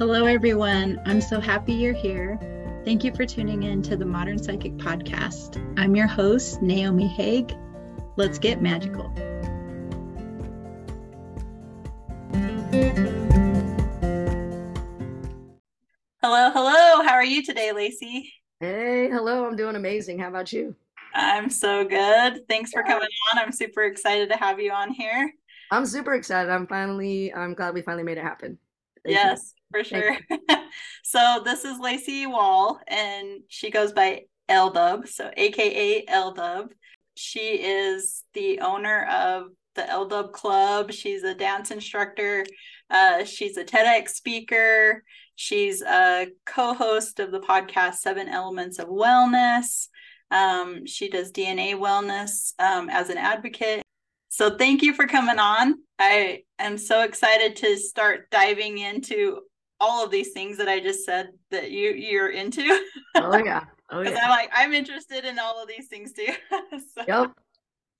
Hello, everyone. I'm so happy you're here. Thank you for tuning in to the Modern Psychic Podcast. I'm your host, Naomi Haigh. Let's get magical. Hello, hello. How are you today, Laci? Hey, hello. I'm doing amazing. How about you? I'm so good. Thanks for coming on. I'm super excited to have you on here. I'm super excited. I'm finally, I'm glad we finally made it happen. Thank yes, you. For sure. so this is Laci Wall, and she goes by L Dub, so AKA L Dub. She is the owner of the L Dub Club. She's a dance instructor. Uh, she's a TEDx speaker. She's a co-host of the podcast Seven Elements of Wellness. Um, she does DNA wellness um, as an advocate. So thank you for coming on. I am so excited to start diving into all of these things that I just said that you you're into. oh yeah. Oh yeah. I'm like I'm interested in all of these things too. so. Yep.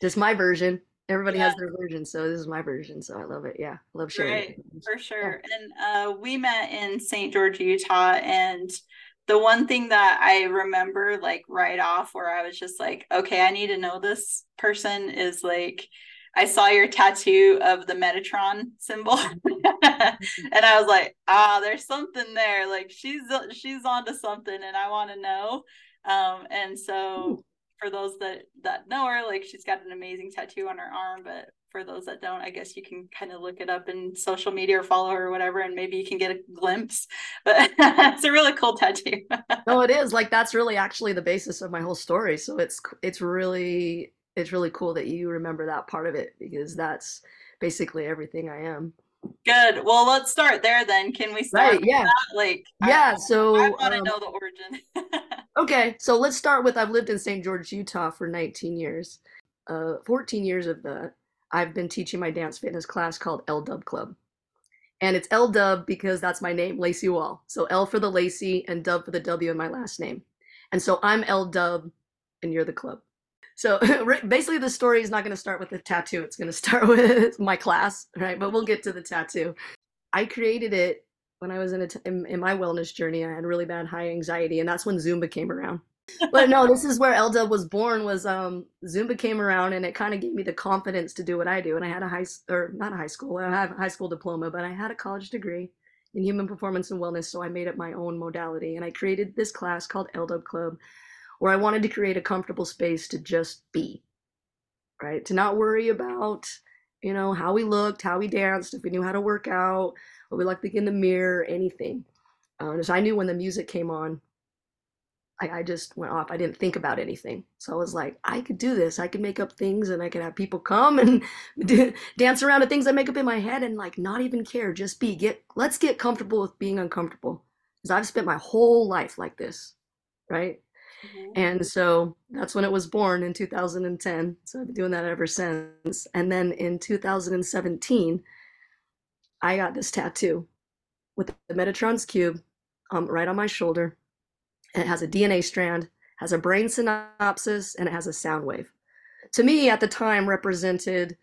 Just my version everybody yeah. has their version so this is my version so i love it yeah I love sharing right, for sure yeah. and uh, we met in st george utah and the one thing that i remember like right off where i was just like okay i need to know this person is like i saw your tattoo of the metatron symbol and i was like ah there's something there like she's she's onto something and i want to know um and so for those that that know her, like she's got an amazing tattoo on her arm. But for those that don't, I guess you can kind of look it up in social media or follow her or whatever, and maybe you can get a glimpse. But it's a really cool tattoo. no, it is. Like that's really actually the basis of my whole story. So it's it's really it's really cool that you remember that part of it because that's basically everything I am. Good. Well, let's start there then. Can we start? Right, yeah. Like, yeah. I, so I want to um, know the origin. okay, so let's start with I've lived in St. George, Utah for 19 years. Uh, 14 years of that, I've been teaching my dance fitness class called L Dub Club. And it's L Dub because that's my name, Laci Wall. So L for the Laci and Dub for the W in my last name. And so I'm L Dub and you're the club. So basically, the story is not going to start with the tattoo. It's going to start with my class, right? But we'll get to the tattoo. I created it when I was in, in, in my wellness journey. I had really bad high anxiety, and that's when Zumba came around. but no, this is where L Dub was born. Was um, Zumba came around, and it kind of gave me the confidence to do what I do. And I had a high or not a high school, I have a high school diploma, but I had a college degree in human performance and wellness. So I made up my own modality, and I created this class called L Dub Club where I wanted to create a comfortable space to just be, right? To not worry about, you know, how we looked, how we danced, if we knew how to work out, what we looked like in the mirror, anything. Um, I knew when the music came on, I, I just went off. I didn't think about anything. So I was like, I could do this. I could make up things and I could have people come and dance around to things I make up in my head and like not even care. Just be. Get let's get comfortable with being uncomfortable. Because I've spent my whole life like this, right? Mm-hmm. And so that's when it was born in 2010. So I've been doing that ever since. And then in 2017, I got this tattoo with the Metatron's cube um, right on my shoulder. And it has a DNA strand, has a brain synopsis, and it has a sound wave. To me, at the time, represented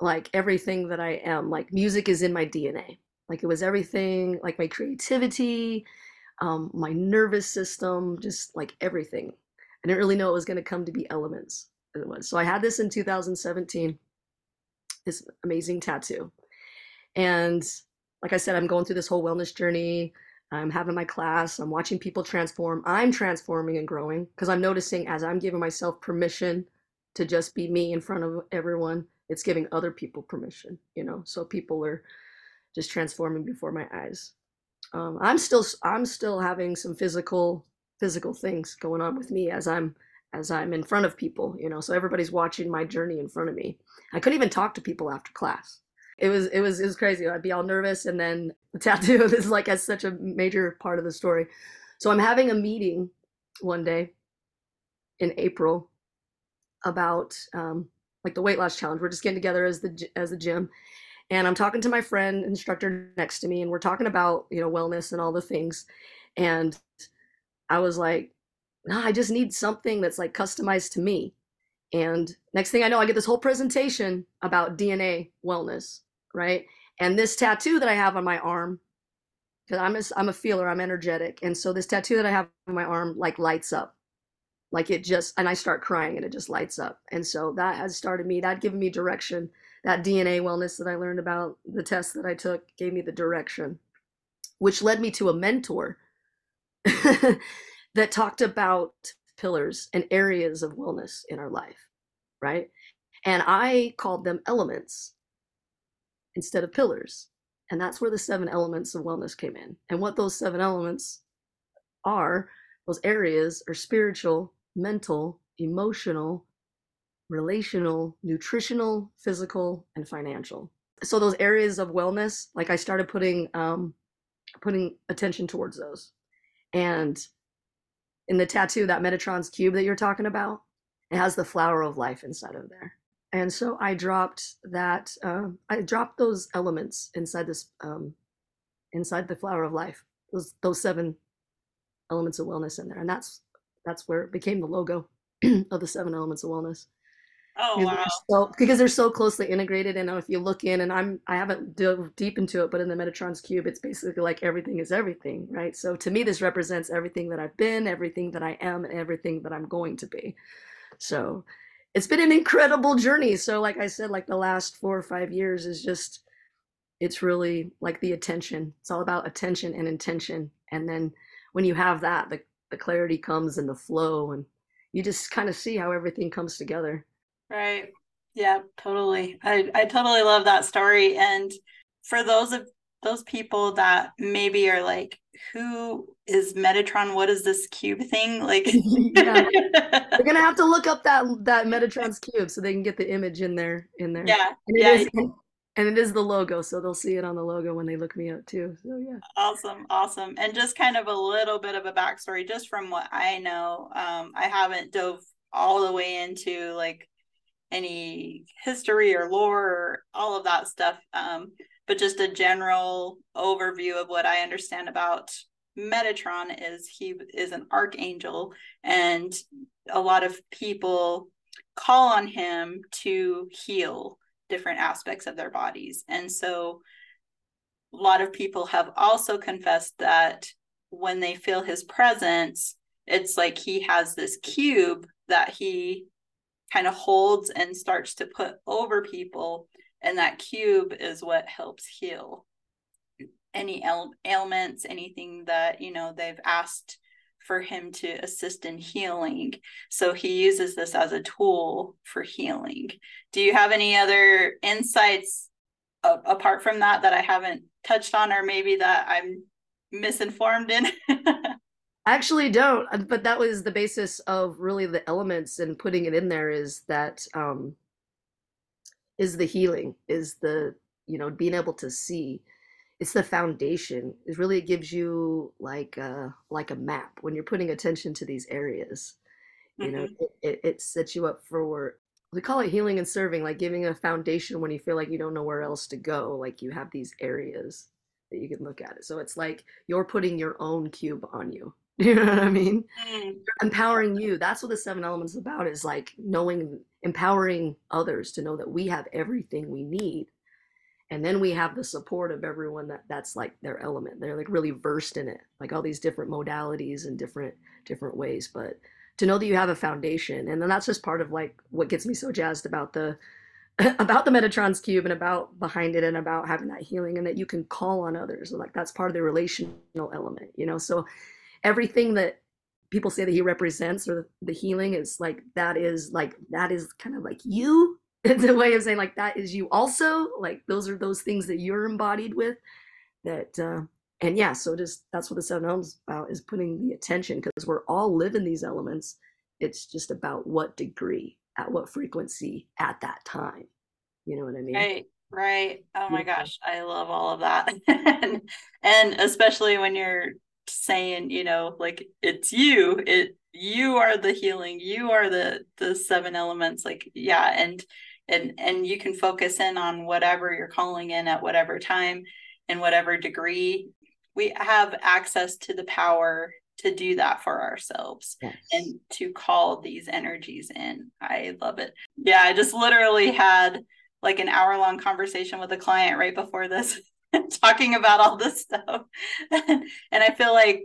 like everything that I am. Like music is in my DNA. Like it was everything, like my creativity, um, my nervous system, just like everything. I didn't really know it was going to come to be elements. It was. So I had this in 2017, this amazing tattoo. And like I said, I'm going through this whole wellness journey. I'm having my class. I'm watching people transform. I'm transforming and growing because I'm noticing as I'm giving myself permission to just be me in front of everyone, it's giving other people permission, you know? So people are just transforming before my eyes um, I'm still I'm still having some physical physical things going on with me as I'm as I'm in front of people, you know. So everybody's watching my journey in front of me. I couldn't even talk to people after class. It was it was it was crazy. I'd be all nervous, and then the tattoo is like as such a major part of the story. So I'm having a meeting one day in April about um, like the weight loss challenge. We're just getting together as the as the gym, and I'm talking to my friend instructor next to me and we're talking about, you know, wellness and all the things. And I was like, no, I just need something that's like customized to me. And next thing I know, I get this whole presentation about DNA wellness, right? And this tattoo that I have on my arm because I'm a, I'm a feeler, I'm energetic, and so this tattoo that I have on my arm like lights up, like it just, and I start crying and it just lights up, and so that has started me, that given me direction. That DNA wellness that I learned about the test that I took gave me the direction, which led me to a mentor that talked about pillars and areas of wellness in our life, right? And I called them elements instead of pillars. And that's where the seven elements of wellness came in. And what those seven elements are, those areas are spiritual, mental, emotional, relational, nutritional, physical, and financial. So those areas of wellness, like I started putting um, putting attention towards those. And in the tattoo, that Metatron's cube that you're talking about, it has the flower of life inside of there and so I dropped that. Uh, I dropped those elements inside this, um, inside the flower of life. Those those seven elements of wellness in there, and that's that's where it became the logo of the seven elements of wellness. Oh because wow! So, because they're so closely integrated, and if you look in, and I'm I haven't dove deep into it, but in the Metatron's cube, it's basically like everything is everything, right? So to me, this represents everything that I've been, everything that I am, and everything that I'm going to be. So it's been an incredible journey. So, like I said, like the last four or five years is just, it's really like the attention. It's all about attention and intention. And then when you have that, the, the clarity comes and the flow, and you just kind of see how everything comes together. Right. Yeah, totally. I, I totally love that story. And for those of those people that maybe are like, who is Metatron? What is this cube thing? Like, yeah. they're gonna have to look up that that Metatron's cube so they can get the image in there. In there. Yeah, and it yeah. Is, and, and it is the logo, so they'll see it on the logo when they look me up too. So yeah. Awesome, awesome. And just kind of a little bit of a backstory, just from what I know. Um, I haven't dove all the way into like any history or lore or all of that stuff. Um, but just a general overview of what I understand about Metatron is he is an archangel, and a lot of people call on him to heal different aspects of their bodies. And so a lot of people have also confessed that when they feel his presence, it's like he has this cube that he kind of holds and starts to put over people and that cube is what helps heal any ail- ailments anything that you know they've asked for him to assist in healing. So he uses this as a tool for healing. Do you have any other insights a- apart from that that i haven't touched on or maybe that i'm misinformed in I actually don't, uh, but that was the basis of really the elements and putting it in there is that um, is the healing is the you know being able to see. It's the foundation. It really gives you like a like a map when you're putting attention to these areas. You mm-hmm. know it, it, it sets you up for we call it healing and serving like giving a foundation when you feel like you don't know where else to go like you have these areas that you can look at. It so it's like you're putting your own cube on you you know what i mean? Mm. empowering you that's what the seven elements is about is like knowing empowering others to know that we have everything we need and then we have the support of everyone that that's like their element. They're like really versed in it like all these different modalities and different different ways but to know that you have a foundation and then that's just part of like what gets me so jazzed about the about the metatron's cube and about behind it and about having that healing and that you can call on others and like that's part of the relational element you know? So everything that people say that he represents or the healing is like that is like that is kind of like you it's a way of saying like that is you also like those are those things that you're embodied with that uh and yeah so just that's what the seven elements about is putting the attention because we're all living these elements. It's just about what degree at what frequency at that time. You know what i mean? Right right. Oh my gosh i love all of that. And, and especially when you're saying you know like it's you. It you are the healing. You are the the seven elements like yeah and and and you can focus in on whatever you're calling in at whatever time in whatever degree. We have access to the power to do that for ourselves yes. and to call these energies in. I love it. Yeah i just literally had like an hour long conversation with a client right before this talking about all this stuff. and I feel like,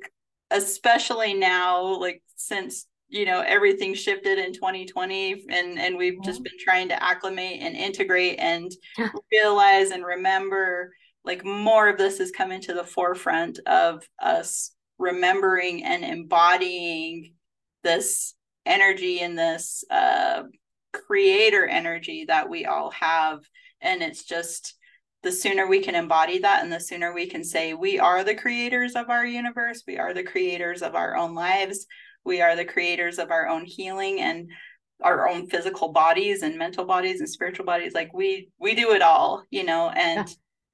especially now, like since you know everything shifted in 2020 and and we've just been trying to acclimate and integrate and yeah. realize and remember like more of this is coming to the forefront of us remembering and embodying this energy and this uh, creator energy that we all have and it's just the sooner we can embody that and the sooner we can say we are the creators of our universe we are the creators of our own lives we are the creators of our own healing and our own physical bodies and mental bodies and spiritual bodies like we we do it all you know and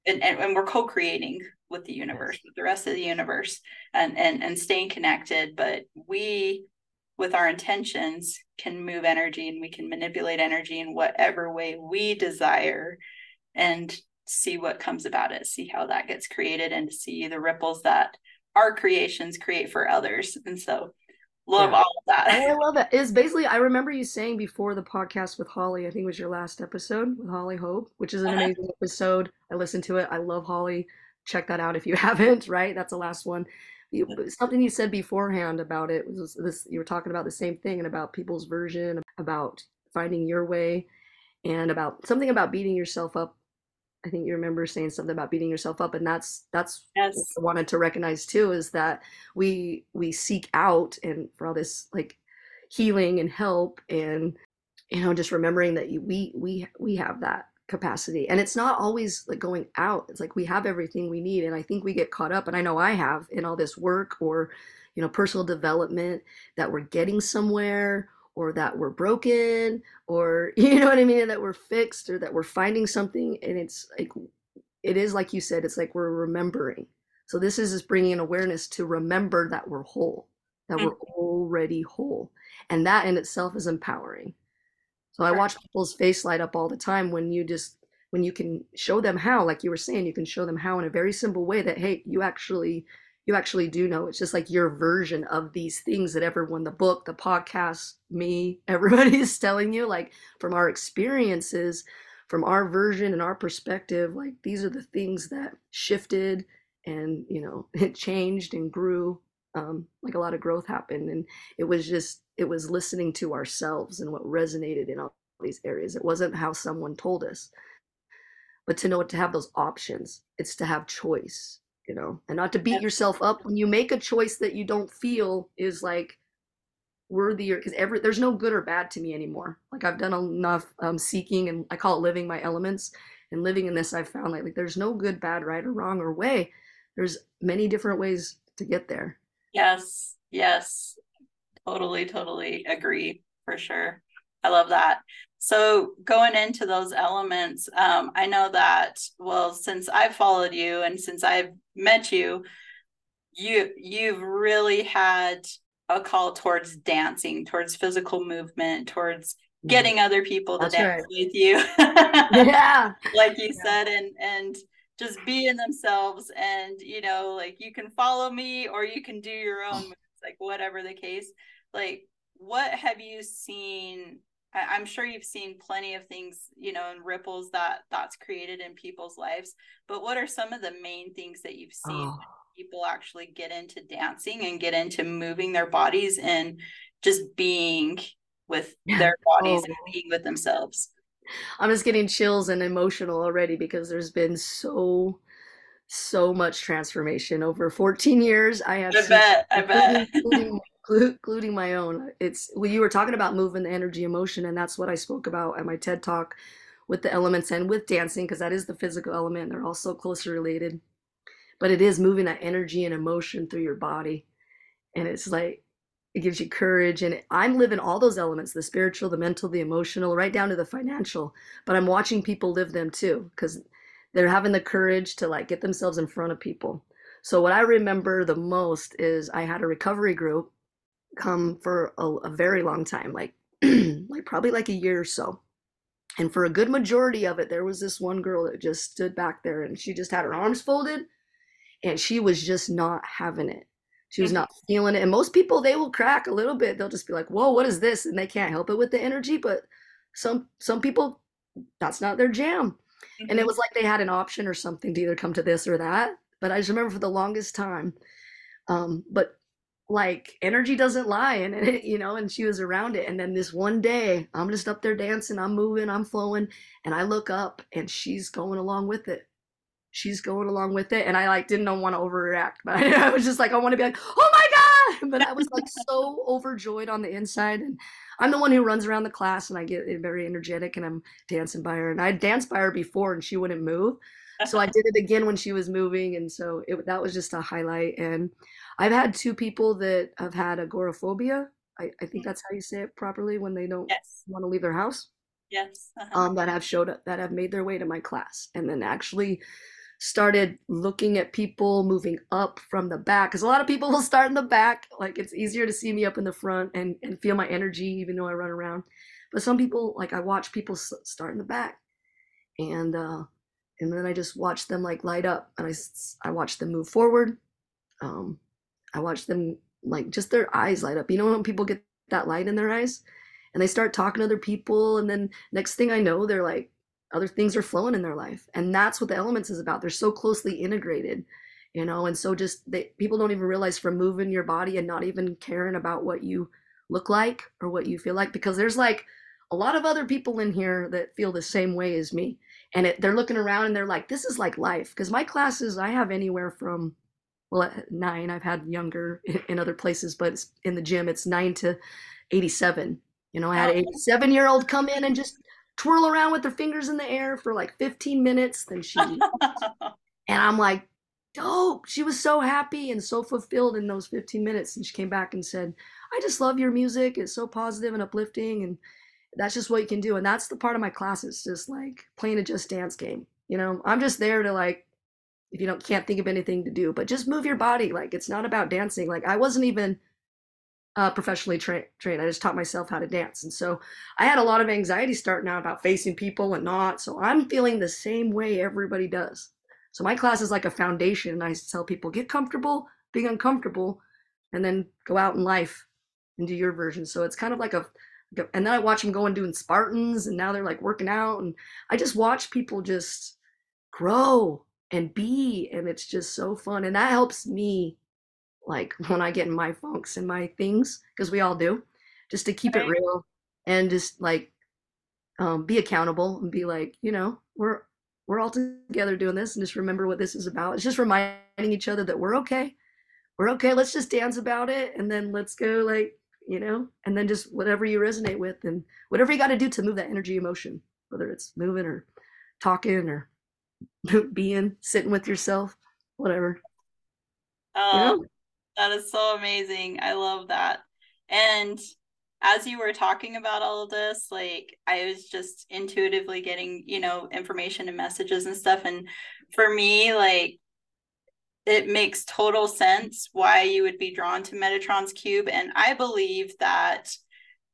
yeah. and, and, and we're co-creating with the universe with the rest of the universe and and and staying connected but we with our intentions can move energy and we can manipulate energy in whatever way we desire and see what comes about it see how that gets created and see the ripples that our creations create for others and so love yeah. all of that. I love it. Is basically I remember you saying before the podcast with Holly. I think it was your last episode with Holly Hope, which is an uh-huh. amazing episode. I listened to it. I love Holly. Check that out if you haven't. Right, that's the last one. You, something you said beforehand about it was this. You were talking about the same thing and about people's version, about finding your way, and about something about beating yourself up I think you remember saying something about beating yourself up, and that's that's yes. I wanted to recognize too is that we we seek out and for all this like healing and help and you know just remembering that you, we we we have that capacity and it's not always like going out it's like we have everything we need and i think we get caught up and i know i have in all this work or you know personal development that we're getting somewhere or that we're broken or you know what i mean that we're fixed or that we're finding something and it's like it is like you said it's like we're remembering. So this is just bringing an awareness to remember that we're whole that we're mm. already whole and that in itself is empowering. So i watch people's face light up all the time when you just when you can show them how like you were saying you can show them how in a very simple way that hey you actually you actually do know. It's just like your version of these things that everyone, the book, the podcast, me, everybody is telling you, like from our experiences, from our version and our perspective, like these are the things that shifted and, you know, it changed and grew. Um, like a lot of growth happened. And it was just, it was listening to ourselves and what resonated in all these areas. It wasn't how someone told us, but to know to have those options, it's to have choice you know, and not to beat yourself up when you make a choice that you don't feel is like worthy or because every there's no good or bad to me anymore. Like I've done enough um, seeking and I call it living my elements and living in this. I've found like, like there's no good, bad, right or wrong or way. There's many different ways to get there. Yes, yes, totally, totally agree for sure. I love that. So going into those elements, um, I know that well, since I've followed you and since I've met you, you you've really had a call towards dancing, towards physical movement, towards mm-hmm. getting other people to That's dance right. with you. yeah. Like you yeah. said, and and just being themselves and you know, like you can follow me or you can do your own moves, like whatever the case. Like what have you seen I, am sure you've seen plenty of things, you know, and ripples that that's created in people's lives. But what are some of the main things that you've seen oh. people actually get into dancing and get into moving their bodies and just being with their bodies oh. and being with themselves? I'm just getting chills and emotional already because there's been so so much transformation over 14 years. I have I bet, I bet. Including, my own. It's well, you were talking about moving the energy, emotion, and that's what I spoke about at my TED talk with the elements and with dancing because that is the physical element. They're all so closely related, but it is moving that energy and emotion through your body, and it's like it gives you courage. And I'm living all those elements: the spiritual, the mental, the emotional, right down to the financial. But I'm watching people live them too because they're having the courage to like get themselves in front of people. So what I remember the most is I had a recovery group come for a, a very long time, like like probably like a year or so. And for a good majority of it, there was this one girl that just stood back there and she just had her arms folded and she was just not having it. She was mm-hmm. not feeling it. And most people, they will crack a little bit. They'll just be like, whoa, what is this? And they can't help it with the energy. But some some people, that's not their jam. mm-hmm. and it mm-hmm. was like they had an option or something to either come to this or that. But I just remember for the longest time. Um, but like energy doesn't lie and it, you know and she was around it. And then this one day i'm just up there dancing i'm moving i'm flowing and i look up and she's going along with it. She's going along with it and i like didn't want to overreact but I, I was just like i want to be like oh my god! But i was like so overjoyed on the inside and i'm the one who runs around the class and i get eh, very energetic and i'm dancing by her and i danced by her before and she wouldn't move. So i did it again when she was moving and so it, that was just a highlight and I've had two people that have had agoraphobia. I, I think mm. that's how you say it properly when they don't yes. want to leave their house. Yes. Uh-huh. Um, that have showed up, that have made their way to my class, and then actually started looking at people moving up from the back because a lot of people will start in the back like it's easier to see me up in the front and, and feel my energy even though i run around but some people like i watch people start in the back and uh and then i just watch them like light up and i i watch them move forward um I watch them like just their eyes light up. You know when people get that light in their eyes and they start talking to other people and then next thing I know they're like other things are flowing in their life. And that's what the elements is about. They're so closely integrated, you know, and so just they people don't even realize from moving your body and not even caring about what you look like or what you feel like because there's like a lot of other people in here that feel the same way as me and it, they're looking around and they're like this is like life because my classes i have anywhere from well at nine i've had younger in other places but in the gym it's nine to 87 you know i had an 87 year old come in and just twirl around with her fingers in the air for like 15 minutes then she and i'm like dope. She was so happy and so fulfilled in those 15 minutes and she came back and said i just love your music. It's so positive and uplifting and that's just what you can do. And that's the part of my classes just like playing a just dance game you know? I'm just there to like if you don't can't think of anything to do but just move your body like it's not about dancing like i wasn't even uh, professionally tra- trained i just taught myself how to dance and so i had a lot of anxiety starting out about facing people and not so i'm feeling the same way everybody does. So my class is like a foundation and i tell people get comfortable being uncomfortable and then go out in life and do your version. So it's kind of like a and then i watch them go and doing spartans and now they're like working out and i just watch people just grow and be and it's just so fun and that helps me like when i get in my funks and my things because we all do just to keep right. it real and just like um, be accountable and be like you know we're we're all together doing this and just remember what this is about it's just reminding each other that we're okay we're okay let's just dance about it and then let's go like you know and then just whatever you resonate with and whatever you got to do to move that energy emotion whether it's moving or talking or being sitting with yourself whatever. Oh that is so amazing. I love that. And as you were talking about all of this like i was just intuitively getting you know information and messages and stuff. And for me like it makes total sense why you would be drawn to metatron's cube. And i believe that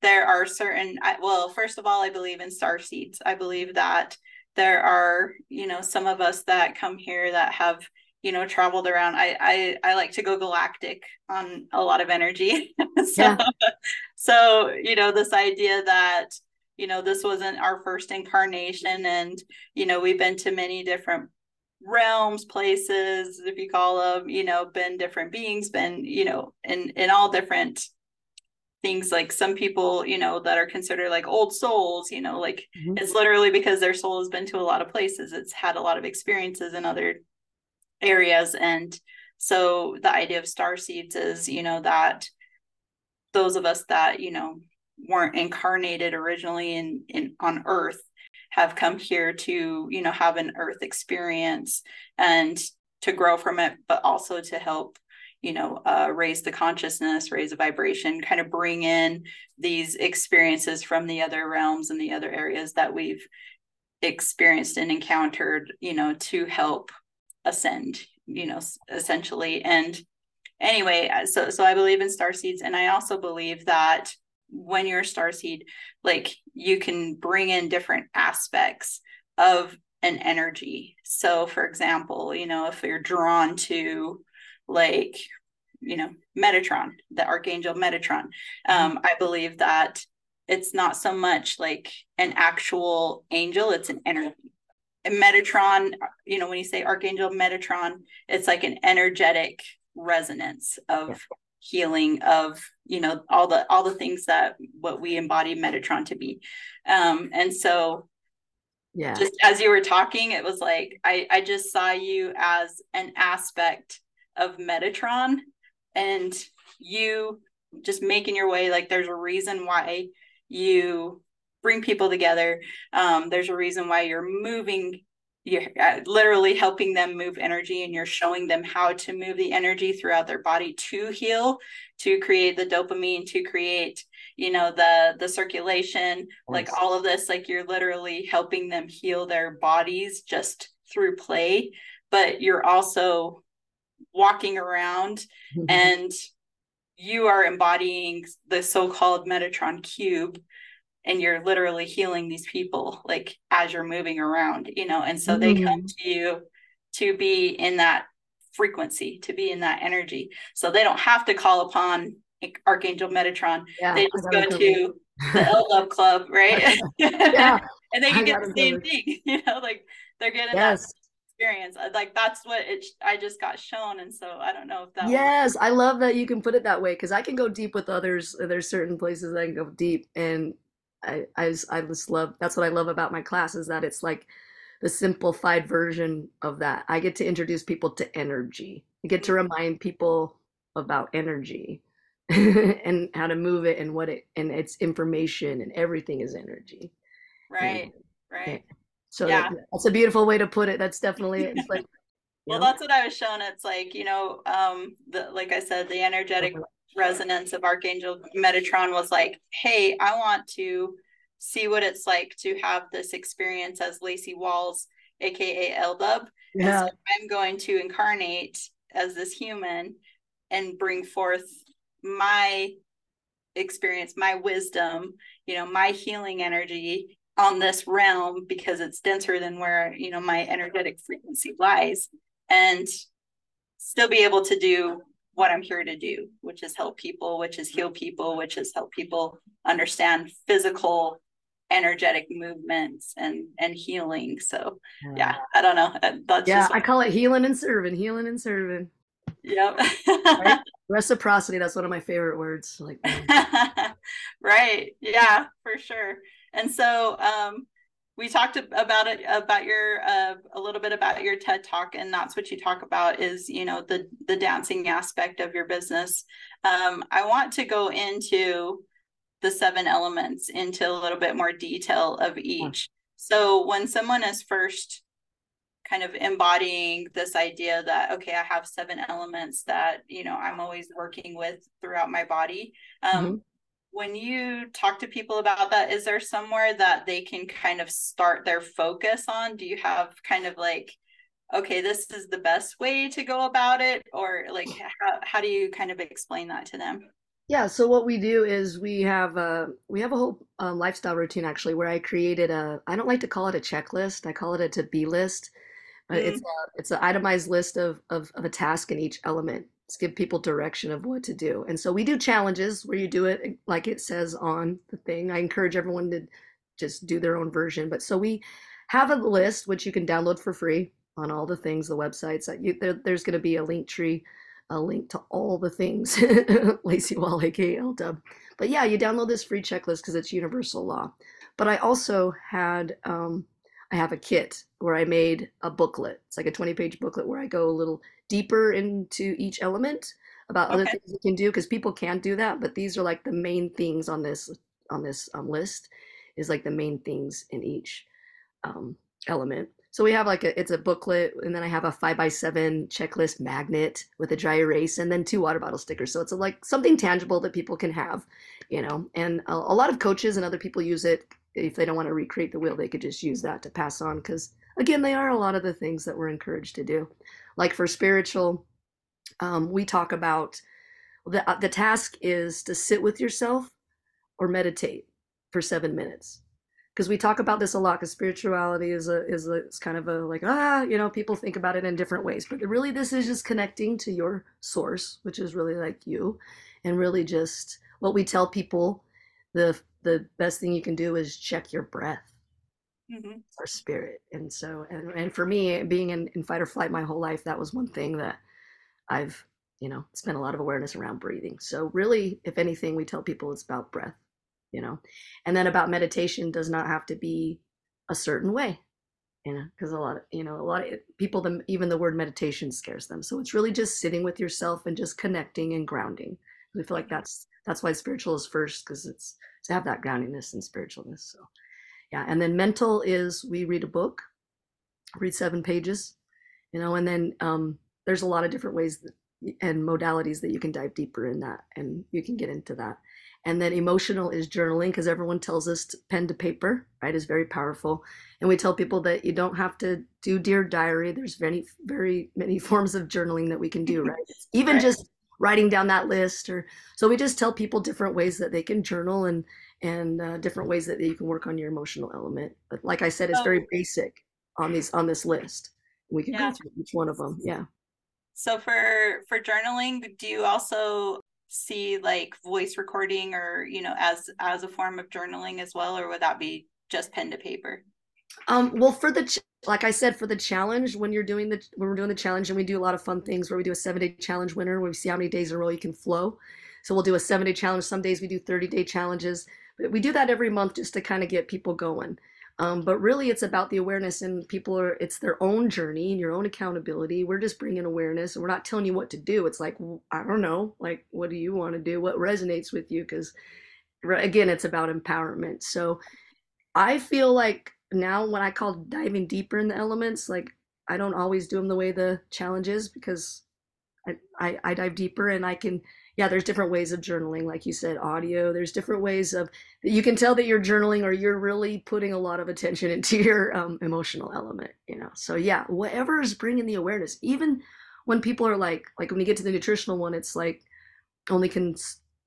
there are certain well first of all i believe in star seeds. I believe that there are you know some of us that come here that have you know traveled around i i, I like to go galactic on a lot of energy so yeah. so you know this idea that you know this wasn't our first incarnation and you know we've been to many different realms places if you call them you know been different beings been you know in in all different things like some people you know that are considered like old souls you know like mm-hmm. it's literally because their soul has been to a lot of places it's had a lot of experiences in other areas and so the idea of star seeds is you know that those of us that you know weren't incarnated originally in in on earth have come here to you know have an earth experience and to grow from it but also to help you know uh, raise the consciousness raise the vibration kind of bring in these experiences from the other realms and the other areas that we've experienced and encountered you know to help ascend you know essentially. And anyway uh, so so i believe in star seeds and i also believe that when you're a star seed like you can bring in different aspects of an energy. So for example you know if you're drawn to like you know metatron the archangel metatron mm-hmm. um i believe that it's not so much like an actual angel it's an energy Metatron, you know, when you say Archangel Metatron, it's like an energetic resonance of yeah. healing of, you know, all the all the things that what we embody Metatron to be. Um, and so yeah, just as you were talking, it was like I, I just saw you as an aspect of Metatron and you just making your way like there's a reason why you bring people together. Um, there's a reason why you're moving you're uh, literally helping them move energy and you're showing them how to move the energy throughout their body to heal to create the dopamine to create you know the the circulation like all of this like you're literally helping them heal their bodies just through play but you're also walking around mm-hmm. and you are embodying the so-called metatron cube and you're literally healing these people like as you're moving around you know and so mm-hmm. they come mm. to you to be in that frequency to be in that energy so they don't have to call upon archangel metatron yeah, they just go to the L Love Club, right? yeah. and they can get the same thing, you know, like they're getting yes. Experience. Like that's what it. I just got shown, and so I don't know if that. Yes, I love that you can put it that way because I can go deep with others. There's certain places I can go deep, and I, I just, I just love that's what I love about my class is that it's like the simplified version of that. I get to introduce people to energy. I get to mm-hmm. remind people about energy and how to move it and what it and its information and everything is energy. Right. And, right. So yeah. That, that's a beautiful way to put it. That's definitely it's like well know? that's what I was shown. It's like, you know, um the like I said, the energetic resonance of Archangel Metatron was like, hey, I want to see what it's like to have this experience as Laci Walls, aka L Dub. Yeah. So I'm going to incarnate as this human and bring forth my experience, my wisdom, you know, my healing energy on this realm because it's denser than where, you know, my energetic frequency lies and still be able to do what I'm here to do, which is help people, which is heal people, which is help people understand physical energetic movements and and healing. So yeah. i don't know. Uh, that's yeah i call it healing and serving healing and serving. Yep. Right? reciprocity that's one of my favorite words like right. Yeah for sure and so um we talked about it about your uh, a little bit about your ted talk and that's what you talk about is you know the the dancing aspect of your business. Um, i want to go into the seven elements into a little bit more detail of each. So when someone is first kind of embodying this idea that okay i have seven elements that you know i'm always working with throughout my body um, mm-hmm when you talk to people about that is there somewhere that they can kind of start their focus on? Do you have kind of like okay this is the best way to go about it or like how, how do you kind of explain that to them? Yeah so what we do is we have a we have a whole um, lifestyle routine actually where i created a i don't like to call it a checklist i call it a to be list mm-hmm. it's a, it's an itemized list of, of of a task in each element give people direction of what to do. And so we do challenges where you do it like it says on the thing. I encourage everyone to just do their own version. But so we have a list which you can download for free on all the things, the websites. That you, there, there's going to be a Linktree, a link to all the things, Laci Wall, aka LDub. But yeah, you download this free checklist because it's universal law. But I also had um, I have a kit where I made a booklet. It's like a 20 page booklet where I go a little deeper into each element about okay. other things you can do because people can't do that. But these are like the main things on this on this um, list is like the main things in each um, element. So we have like a it's a booklet, and then I have a five by seven checklist magnet with a dry erase, and then two water bottle stickers. So it's a, like something tangible that people can have, you know. And a, a lot of coaches and other people use it if they don't want to recreate the wheel, they could just use that to pass on because again, they are a lot of the things that we're encouraged to do. Like for spiritual, um, we talk about the uh, the task is to sit with yourself or meditate for seven minutes. Because we talk about this a lot because spirituality is a is a it's kind of a like ah you know people think about it in different ways. But really this is just connecting to your source which is really like you and really just what we tell people the the best thing you can do is check your breath Mm-hmm. our spirit. And so, and, and for me, being in, in fight or flight my whole life, that was one thing that I've, you know, spent a lot of awareness around breathing. So really, if anything, we tell people it's about breath, you know, and then about meditation does not have to be a certain way, you know, because a lot of, you know, a lot of people, the, even the word meditation scares them. So it's really just sitting with yourself and just connecting and grounding. We feel like that's, that's why spiritual is first because it's to have that groundiness and spiritualness. So yeah and then mental is we read a book read seven pages you know and then um, there's a lot of different ways that, and modalities that you can dive deeper in that and you can get into that. And then emotional is journaling because everyone tells us to, pen to paper right is very powerful. And we tell people that you don't have to do dear diary there's very very many forms of journaling that we can do right? Even right. just writing down that list or so we just tell people different ways that they can journal and and uh, different ways that you can work on your emotional element. But like I said, it's very basic on these on this list. We can yeah. go through each one of them. Yeah. So for for journaling, do you also see like voice recording or you know as as a form of journaling as well, or would that be just pen to paper? Um, well, for the like I said, for the challenge, when you're doing the when we're doing the challenge, and we do a lot of fun things where we do a seven day challenge winner, where we see how many days in a row you can flow. So we'll do a seven day challenge. Some days we do 30 day challenges but we do that every month just to kind of get people going. Um, but really, it's about the awareness, and people are, it's their own journey and your own accountability. We're just bringing awareness, and we're not telling you what to do. It's like, I don't know, like, what do you want to do? What resonates with you? Because, again, it's about empowerment. So I feel like now when I call diving deeper in the elements, like, I don't always do them the way the challenge is because I, I, I dive deeper and I can yeah, there's different ways of journaling, like you said, audio. There's different ways of you can tell that you're journaling or you're really putting a lot of attention into your um, emotional element, you know. So yeah, whatever is bringing the awareness. Even when people are like, like when you get to the nutritional one, it's like only can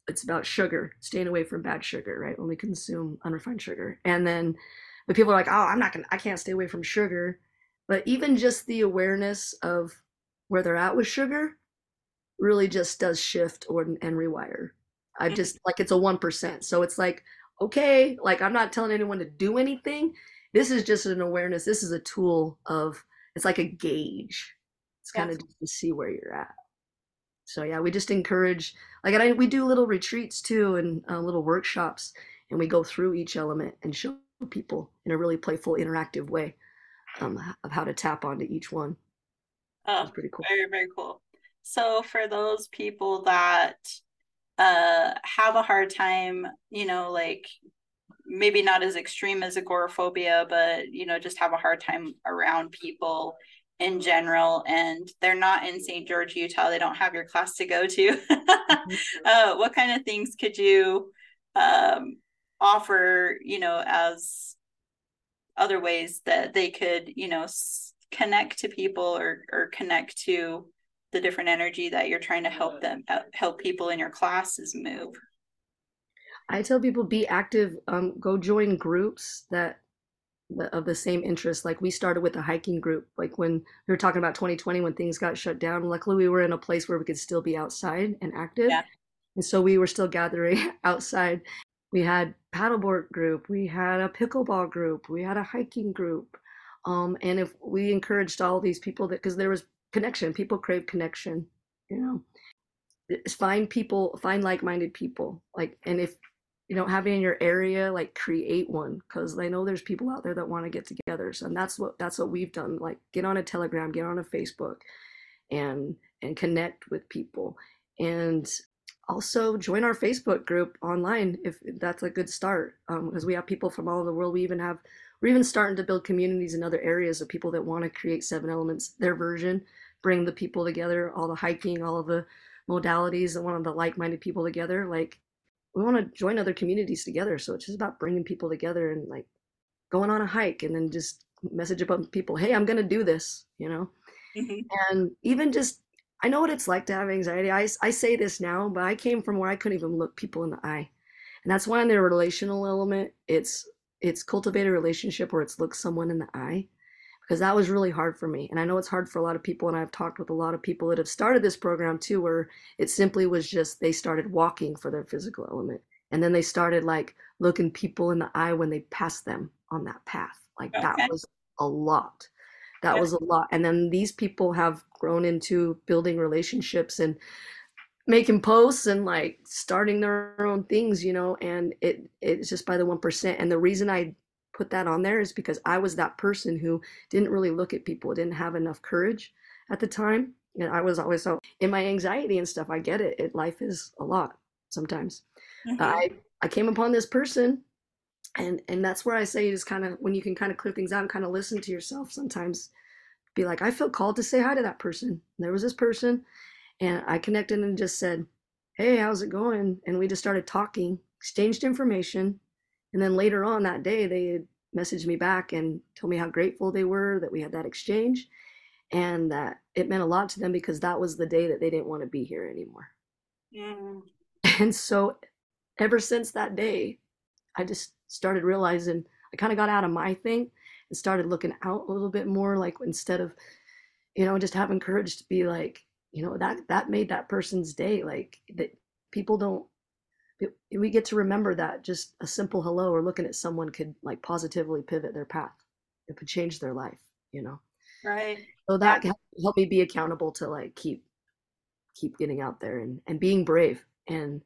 it's about sugar, staying away from bad sugar, right? Only consume unrefined sugar, and then but people are like, oh, I'm not gonna, I can't stay away from sugar. But even just the awareness of where they're at with sugar really just does shift or and rewire. I've mm. just like it's a one percent. So it's like, okay, like I'm not telling anyone to do anything. This is just an awareness. This is a tool of it's like a gauge. It's kind of just to see where you're at. So yeah, we just encourage like I, we do little retreats too and uh, little workshops, and we go through each element and show people in a really playful, interactive way um, of how to tap onto each one. Oh, pretty cool. Very very cool. So for those people that uh have a hard time, you know, like maybe not as extreme as agoraphobia, but you know, just have a hard time around people in general and they're not in St. George, Utah, they don't have your class to go to. Mm-hmm. uh, what kind of things could you um, offer, you know, as other ways that they could, you know, s- connect to people or or connect to the different energy that you're trying to help them uh, help people in your classes move. I tell people be active um, go join groups that of the same interest. Like we started with a hiking group like when we were talking about 2020 when things got shut down luckily we were in a place where we could still be outside and active. Yeah. and so we were still gathering outside. We had paddleboard group we had a pickleball group we had a hiking group um, and if we encouraged all these people that because there was connection. People crave connection, you know. Find people, find like-minded people. Like, and if you don't have it in your area, like create one because I know there's people out there that want to get together. So and that's what that's what we've done. Like, get on a Telegram, get on a Facebook, and and connect with people, and also join our Facebook group online if that's a good start because um, we have people from all over the world. We even have we're even starting to build communities in other areas of people that want to create seven elements their version bring the people together all the hiking all of the modalities and want the like-minded people together like we want to join other communities together so it's just about bringing people together and like going on a hike and then just message about people hey i'm going to do this you know mm-hmm. and even just i know what it's like to have anxiety I, I say this now but i came from where i couldn't even look people in the eye and that's why in the relational element it's it's cultivate a relationship where it's look someone in the eye because that was really hard for me and i know it's hard for a lot of people and i've talked with a lot of people that have started this program too where it simply was just they started walking for their physical element and then they started like looking people in the eye when they passed them on that path Like okay. that was a lot. That yeah. was a lot. And then these people have grown into building relationships and making posts and like starting their own things, you know, and it it's just by the 1%. And the reason I put that on there is because I was that person who didn't really look at people, didn't have enough courage at the time. And I was always so in my anxiety and stuff. I get it. it life is a lot sometimes. Mm-hmm. I I came upon this person and and that's where I say is kind of when you can kind of clear things out and kind of listen to yourself sometimes be like I feel called to say hi to that person. And there was this person and I connected and just said, "Hey, how's it going?" And we just started talking, exchanged information, and then later on that day they messaged me back and told me how grateful they were that we had that exchange and that it meant a lot to them because that was the day that they didn't want to be here anymore. Mm. And so ever since that day, I just started realizing I kind of got out of my thing and started looking out a little bit more like instead of you know just having courage to be like you know that that made that person's day like that people don't we get to remember that just a simple hello or looking at someone could like positively pivot their path it could change their life you know right so that yeah. helped me be accountable to like keep keep getting out there and and being brave and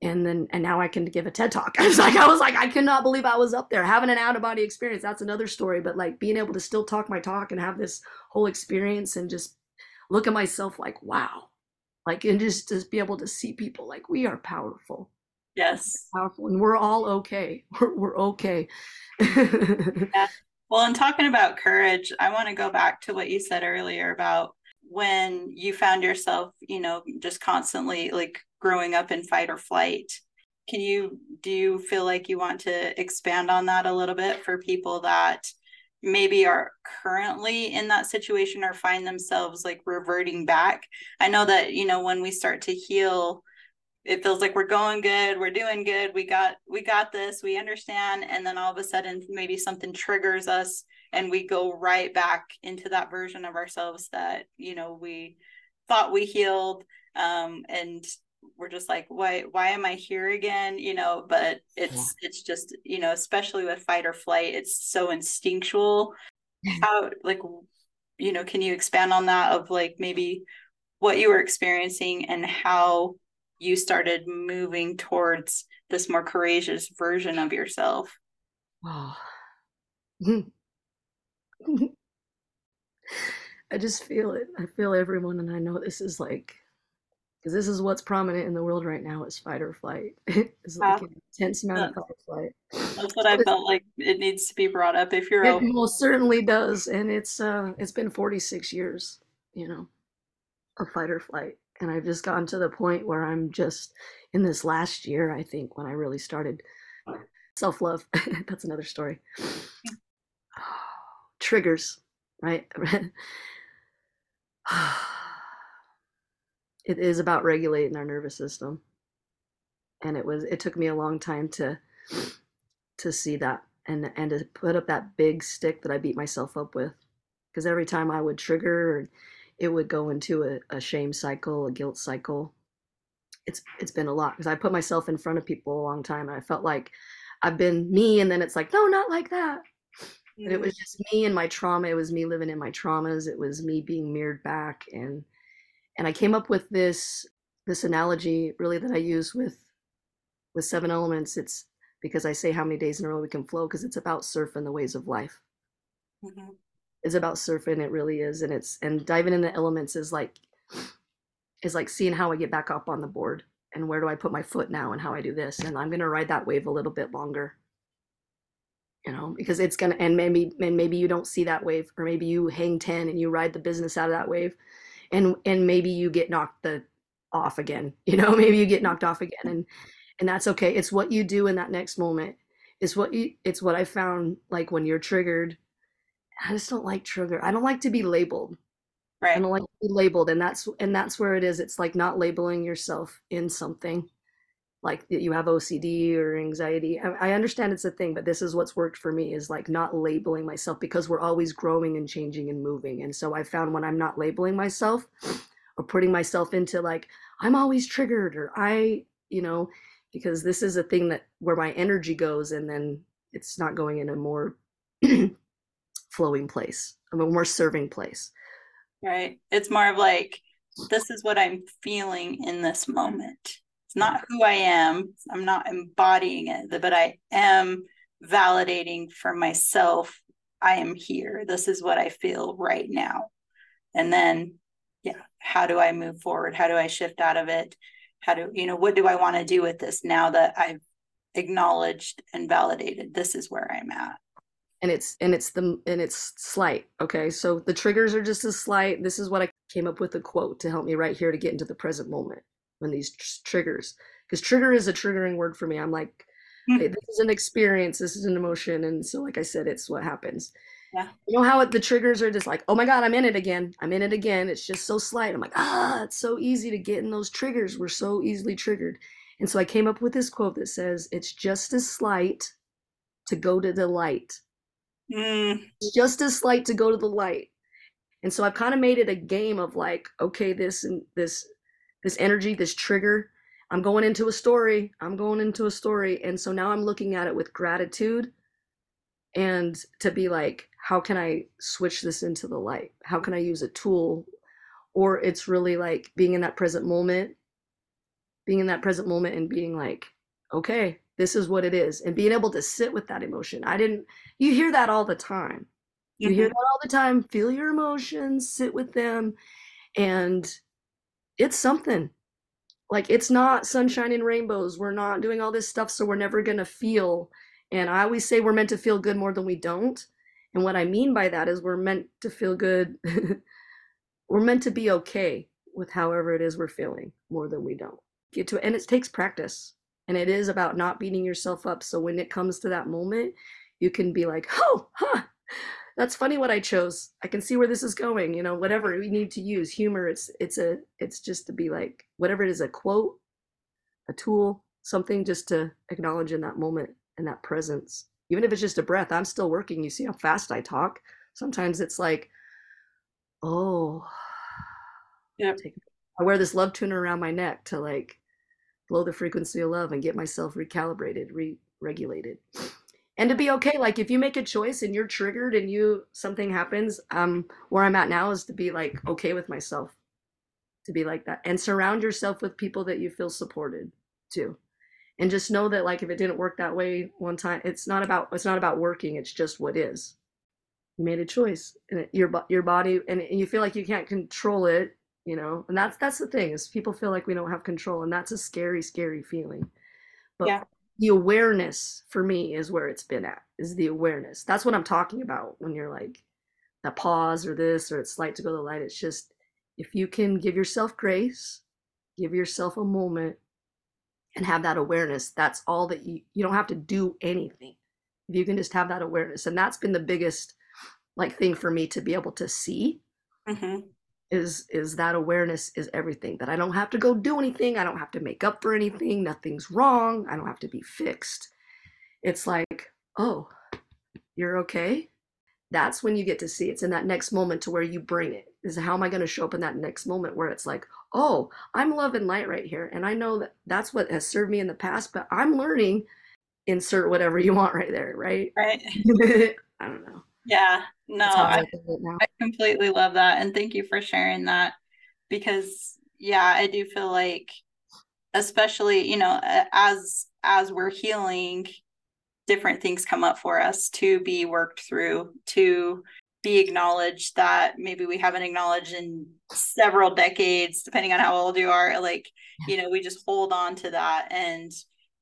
and then and now I can give a TED talk. I was like, I was like, I cannot believe I was up there having an out of body experience. That's another story, but like being able to still talk my talk and have this whole experience and just look at myself like, wow, like and just just be able to see people like we are powerful. Yes, we're powerful, and we're all okay. We're we're okay. yeah. Well, in talking about courage, I want to go back to what you said earlier about when you found yourself, you know, just constantly like growing up in fight or flight. Can you do you feel like you want to expand on that a little bit for people that maybe are currently in that situation or find themselves like reverting back? I know that, you know, when we start to heal, it feels like we're going good, we're doing good, we got we got this, we understand, and then all of a sudden maybe something triggers us and we go right back into that version of ourselves that, you know, we thought we healed um, and we're just like why why am i here again? You know but it's it's just you know especially with fight or flight it's so instinctual. How like you know can you expand on that of like maybe what you were experiencing and how you started moving towards this more courageous version of yourself? Oh. i just feel it. I feel everyone and i know this is like because this is what's prominent in the world right now is fight or flight. it's like an intense amount of fight or flight. That's what I felt like it needs to be brought up if you're it most certainly does. And it's uh it's been 46 years, you know, of fight or flight. And I've just gotten to the point where I'm just in this last year, I think, when I really started self-love. That's another story. Triggers, right? it is about regulating our nervous system. And it was it took me a long time to to see that and and to put up that big stick that i beat myself up with. Because every time i would trigger it would go into a, a shame cycle a guilt cycle. It's it's been a lot because i put myself in front of people a long time and i felt like i've been me and then it's like no not like that. It was just me and my trauma. It was me living in my traumas. It was me being mirrored back and and I came up with this this analogy really that I use with with seven elements. It's because I say how many days in a row we can flow because it's about surfing the waves of life. Mm-hmm. It's about surfing. It really is, and it's and diving in the elements is like is like seeing how I get back up on the board and where do I put my foot now and how I do this and I'm gonna ride that wave a little bit longer. You know, because it's gonna and maybe and maybe you don't see that wave or maybe you hang ten and you ride the business out of that wave and and maybe you get knocked the off again you know maybe you get knocked off again mm-hmm. and and that's okay it's what you do in that next moment it's what you it's what i found like when you're triggered i just don't like trigger i don't like to be labeled right. i don't like to be labeled and that's and that's where it is it's like not labeling yourself in something like you have OCD or anxiety. I, understand it's a thing, but this is what's worked for me is like not labeling myself because we're always growing and changing and moving. And so I found when I'm not labeling myself or putting myself into like, I'm always triggered or I, you know, because this is a thing that where my energy goes and then it's not going in a more flowing place, a more serving place. Right. It's more of like, this is what I'm feeling in this moment. It's not who I am. I'm not embodying it, but I am validating for myself I am here. This is what I feel right now. And then, yeah, how do I move forward? How do I shift out of it? How do, you know, what do I want to do with this now that I've acknowledged and validated this is where I'm at? And it's, and it's the, and it's slight. Okay. So the triggers are just as slight. This is what I came up with a quote to help me right here to get into the present moment when these tr- triggers, because trigger is a triggering word for me. I'm like, this is an experience this is an emotion and so like i said it's what happens yeah you know how it, the triggers are just like oh my god i'm in it again i'm in it again it's just so slight i'm like ah it's so easy to get in those triggers we're so easily triggered and so i came up with this quote that says it's just as slight to go to the light mm. it's just as slight to go to the light and so i've kind of made it a game of like okay this and this this energy this trigger I'm going into a story. I'm going into a story. And so now I'm looking at it with gratitude and to be like, how can I switch this into the light? How can I use a tool? Or it's really like being in that present moment, being in that present moment and being like, okay, this is what it is. And being able to sit with that emotion. I didn't, you hear that all the time. You mm-hmm. hear that all the time. Feel your emotions, sit with them. And it's something. Like it's not sunshine and rainbows. We're not doing all this stuff so we're never to feel and i always say we're meant to feel good more than we don't and what i mean by that is we're meant to feel good we're meant to be okay with however it is we're feeling more than we don't. Get to and it takes practice and it is about not beating yourself up so when it comes to that moment you can be like oh huh that's funny what I chose. I can see where this is going. You know, whatever we need to use humor. It's it's a it's just to be like whatever it is a quote, a tool, something just to acknowledge in that moment and that presence. Even if it's just a breath, I'm still working. You see how fast I talk. Sometimes it's like, oh, yeah. I wear this love tuner around my neck to like blow the frequency of love and get myself recalibrated, re-regulated and to be okay like if you make a choice and you're triggered and you something happens um where i'm at now is to be like okay with myself. To be like that and surround yourself with people that you feel supported too and just know that like if it didn't work that way one time it's not about it's not about working it's just what is. You made a choice and it, your your body and, and you feel like you can't control it you know? And that's that's the thing is people feel like we don't have control and that's a scary scary feeling. But yeah the awareness for me is where it's been at is the awareness. That's what i'm talking about when you're like that pause or this or it's light to go to the light. It's just if you can give yourself grace give yourself a moment and have that awareness that's all that you you don't have to do anything. If you can just have that awareness and that's been the biggest like thing for me to be able to see mm-hmm is is that awareness is everything that i don't have to go do anything i don't have to make up for anything nothing's wrong i don't have to be fixed. It's like oh you're okay? That's when you get to see it's in that next moment to where you bring it is how am i going to show up in that next moment where it's like oh i'm love and light right here and i know that that's what has served me in the past but i'm learning insert whatever you want right there right? Right. I don't know yeah, no, I, I completely love that. And thank you for sharing that because, yeah, I do feel like, especially, you know, as as we're healing, different things come up for us to be worked through, to be acknowledged that maybe we haven't acknowledged in several decades, depending on how old you are. Like, you know, we just hold on to that and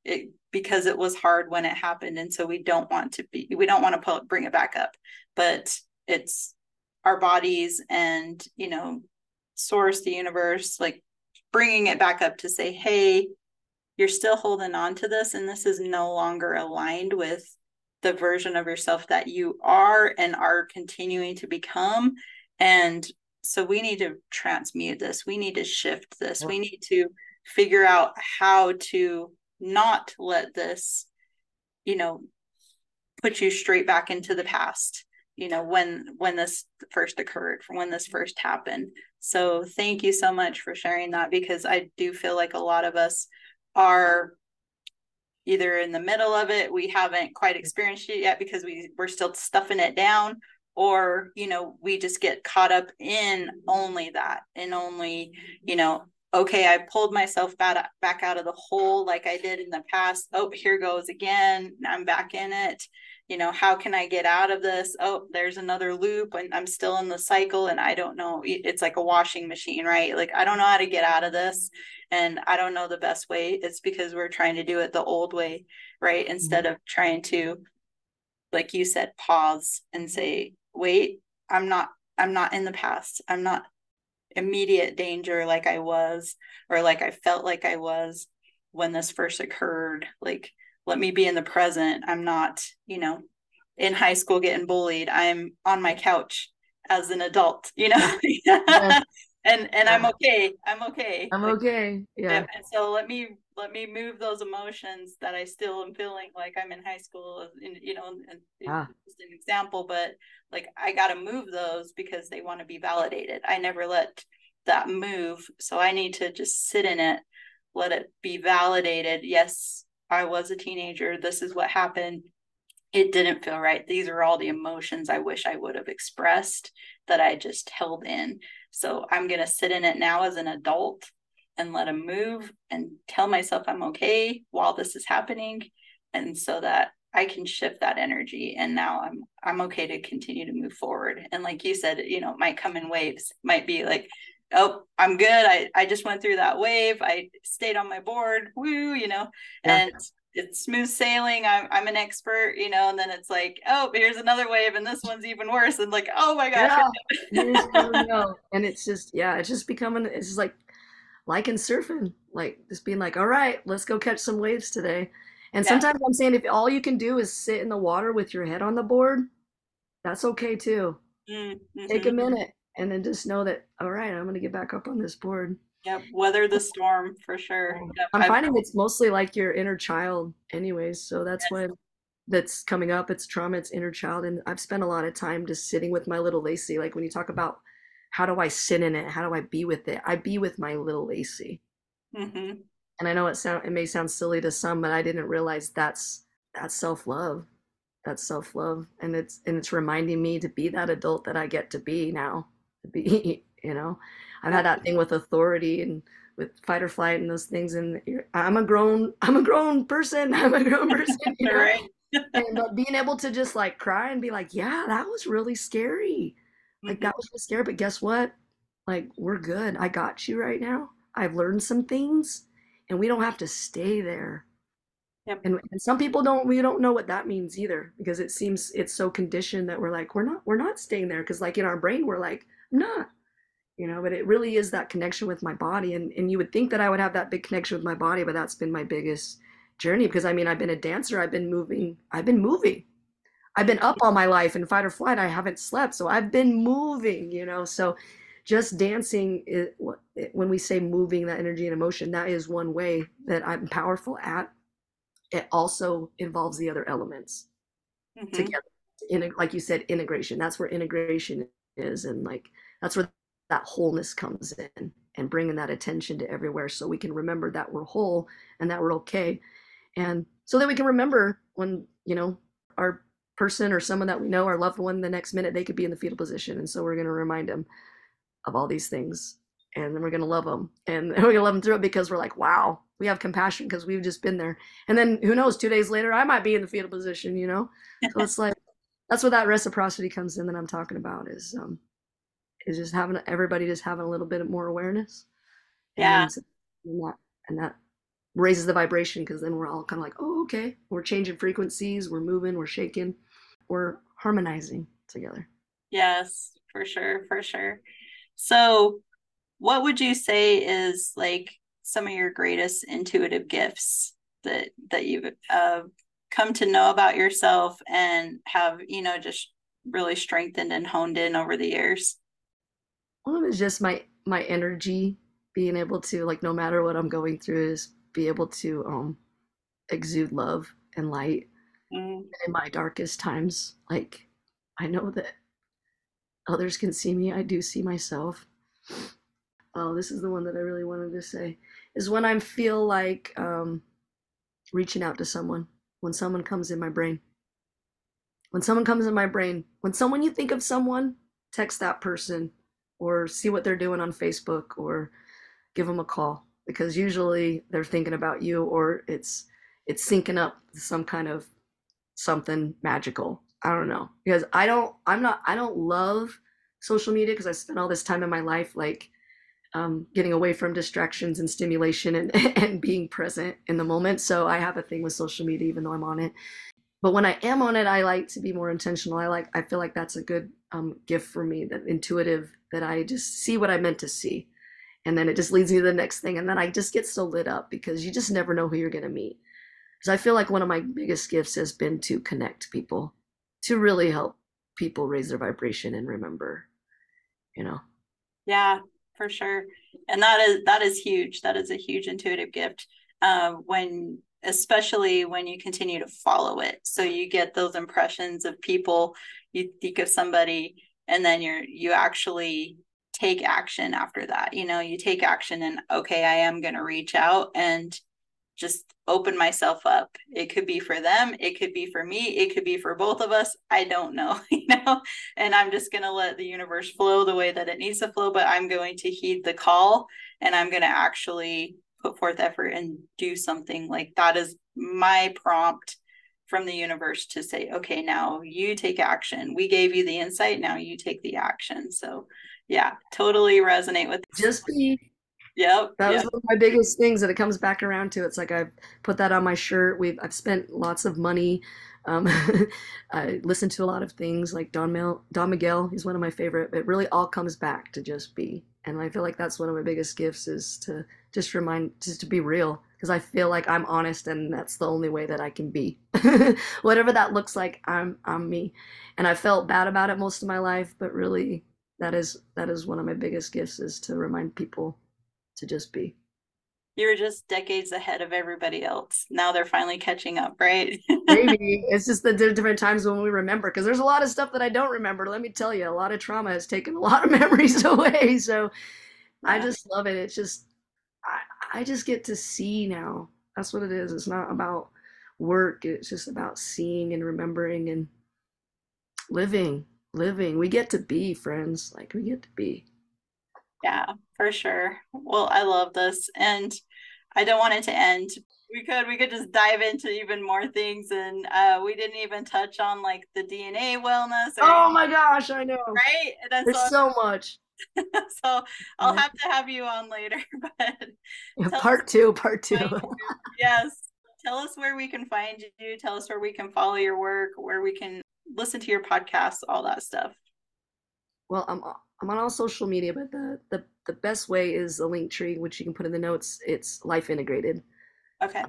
it, because it was hard when it happened and so we don't want to be we don't want to pull, bring it back up. But it's our bodies and you know source the universe like bringing it back up to say hey you're still holding on to this and this is no longer aligned with the version of yourself that you are and are continuing to become. And so we need to transmute this. We need to shift this. We need to figure out how to not let this you know put you straight back into the past you know when when this first occurred when this first happened. So thank you so much for sharing that because i do feel like a lot of us are either in the middle of it, we haven't quite experienced it yet because we we're still stuffing it down, or you know, we just get caught up in only that and only, you know, okay, I pulled myself back back out of the hole like I did in the past. Oh, here goes again. I'm back in it. You know how can i get out of this? Oh there's another loop and i'm still in the cycle and i don't know. It's like a washing machine right? Like i don't know how to get out of this and i don't know the best way. It's because we're trying to do it the old way right? Mm-hmm. instead of trying to like you said pause and say wait i'm not i'm not in the past. I'm not immediate danger like i was or like i felt like i was when this first occurred like let me be in the present. I'm not you know in high school getting bullied. I'm on my couch as an adult you know? Yeah. and and i'm okay. I'm okay. I'm okay. Yeah. and so let me let me move those emotions that i still am feeling like i'm in high school and you know and ah. just an example but like i got to move those because they want to be validated. I never let that move so i need to just sit in it let it be validated. Yes I was a teenager. This is what happened. It didn't feel right. These are all the emotions I wish I would have expressed that I just held in. So I'm going to sit in it now as an adult and let them move and tell myself I'm okay while this is happening. And so that I can shift that energy and now I'm I'm okay to continue to move forward. And like you said, you know, it might come in waves. Might be like oh i'm good i i just went through that wave i stayed on my board woo you know yeah. and it's smooth sailing I'm, I'm an expert you know and then it's like oh here's another wave and this one's even worse and like oh my gosh yeah. and it's just yeah it's just becoming it's just like like in surfing like just being like all right let's go catch some waves today and yeah. sometimes i'm saying if all you can do is sit in the water with your head on the board that's okay too mm-hmm. take a mm-hmm. minute and then just know that all right i'm going to get back up on this board yep weather the storm for sure yep. i'm I've, finding it's mostly like your inner child anyways so that's yes. when that's coming up it's trauma it's inner child and i've spent a lot of time just sitting with my little Laci like when you talk about how do i sit in it how do i be with it i be with my little Laci mm-hmm. and i know it sound it may sound silly to some but i didn't realize that's that's self-love that's self-love and it's and it's reminding me to be that adult that i get to be now To be you know i've had that thing with authority and with fight or flight and those things and i'm a grown i'm a grown person i'm a grown person you know? right. and uh, being able to just like cry and be like yeah that was really scary like that mm-hmm. was really scary but guess what like we're good i got you right now i've learned some things and we don't have to stay there Yep. And, and some people don't we don't know what that means either because it seems it's so conditioned that we're like we're not we're not staying there because like in our brain we're like not you know but it really is that connection with my body and and you would think that i would have that big connection with my body but that's been my biggest journey because i mean i've been a dancer i've been moving i've been moving i've been up all my life in fight or flight i haven't slept so i've been moving you know so just dancing when we say moving that energy and emotion that is one way that i'm powerful at it also involves the other elements mm-hmm. together in like you said integration that's where integration is and like that's where that wholeness comes in and bringing that attention to everywhere so we can remember that we're whole and that we're okay. And so that we can remember when you know our person or someone that we know our loved one the next minute they could be in the fetal position. And so we're going to remind them of all these things and then we're going to love them and we're going to love them through it because we're like wow we have compassion because we've just been there. And then who knows two days later i might be in the fetal position you know? So it's like that's where that reciprocity comes in that I'm talking about is um is just having everybody just having a little bit more awareness. Yeah. And, and that and that raises the vibration because then we're all kind of like, oh, okay, we're changing frequencies, we're moving, we're shaking, we're harmonizing together. Yes, for sure, for sure. So, what would you say is like some of your greatest intuitive gifts that that you've uh, come to know about yourself and have you know just really strengthened and honed in over the years one of just my my energy being able to like no matter what i'm going through is be able to um exude love and light mm. in my darkest times like i know that others can see me i do see myself oh this is the one that i really wanted to say is when i feel like um reaching out to someone when someone comes in my brain. When someone comes in my brain, when someone you think of someone, text that person or see what they're doing on Facebook or give them a call because usually they're thinking about you or it's it's syncing up some kind of something magical. I don't know because I don't I'm not I don't love social media because I spent all this time in my life like um, getting away from distractions and stimulation and, and being present in the moment. So I have a thing with social media, even though I'm on it. But when I am on it, I like to be more intentional. I like, I feel like that's a good um, gift for me, that intuitive, that I just see what I meant to see. And then it just leads me to the next thing. And then I just get so lit up because you just never know who you're going to meet. Because I feel like one of my biggest gifts has been to connect people, to really help people raise their vibration and remember, you know. Yeah, for sure and that is that is huge that is a huge intuitive gift uh, when especially when you continue to follow it so you get those impressions of people you think of somebody and then you're you actually take action after that you know you take action and okay i am going to reach out and just open myself up. It could be for them, it could be for me, it could be for both of us. I don't know, you know. And I'm just going to let the universe flow the way that it needs to flow, but I'm going to heed the call and I'm going to actually put forth effort and do something like that is my prompt from the universe to say, okay, now you take action. We gave you the insight, now you take the action. So, yeah, totally resonate with just be Yep. That yep. was one of my biggest things that it comes back around to. It's like I've put that on my shirt. We've I've spent lots of money. Um, I listen to a lot of things like Don Mel, Don Miguel. He's one of my favorite. It really all comes back to just be, and I feel like that's one of my biggest gifts is to just remind, just to be real, because I feel like I'm honest, and that's the only way that I can be. Whatever that looks like, I'm I'm me, and I felt bad about it most of my life, but really, that is that is one of my biggest gifts is to remind people to just be. You were just decades ahead of everybody else. Now they're finally catching up, right? Maybe it's just the different times when we remember because there's a lot of stuff that I don't remember. Let me tell you, a lot of trauma has taken a lot of memories away. So yeah. I just love it. It's just I, just get to see now. That's what it is. It's not about work. It's just about seeing and remembering and living. Living. We get to be friends. Like we get to be. Yeah, for sure. Well, I love this. And I don't want it to end. We could we could just dive into even more things and uh we didn't even touch on like the DNA wellness. oh my gosh, I know. Right? That's There's so, so much. so I'll have to have you on later, but part two, part two. yes. Tell us where we can find you. Tell us where we can follow your work, where we can listen to your podcasts, all that stuff. Well, I'm I'm on all social media, but the the the best way is a Linktree, which you can put in the notes. It's life integrated. Okay.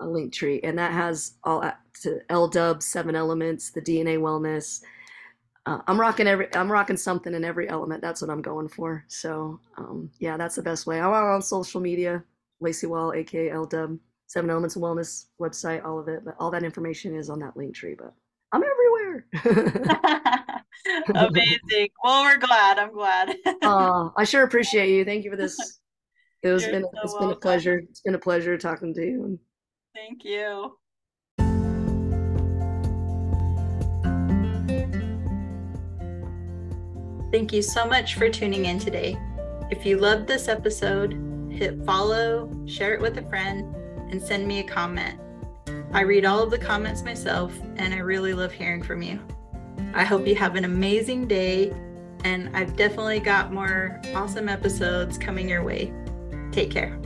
A Linktree, and that has all to LDUB, seven elements, the DNA wellness. Uh, I'm rocking every. I'm rocking something in every element. That's what I'm going for. So um, yeah, that's the best way. I'm on social media, Laci Wall, aka LDUB, Seven Elements of Wellness website, all of it. But all that information is on that Linktree. But I'm everywhere. Amazing. Well, we're glad. I'm glad. oh, I sure appreciate you. Thank you for this. It was You're been so it's welcome. been a pleasure. It's been a pleasure talking to you. Thank you. Thank you so much for tuning in today. If you loved this episode, hit follow, share it with a friend, and send me a comment. I read all of the comments myself, and I really love hearing from you. I hope you have an amazing day, and I've definitely got more awesome episodes coming your way. Take care.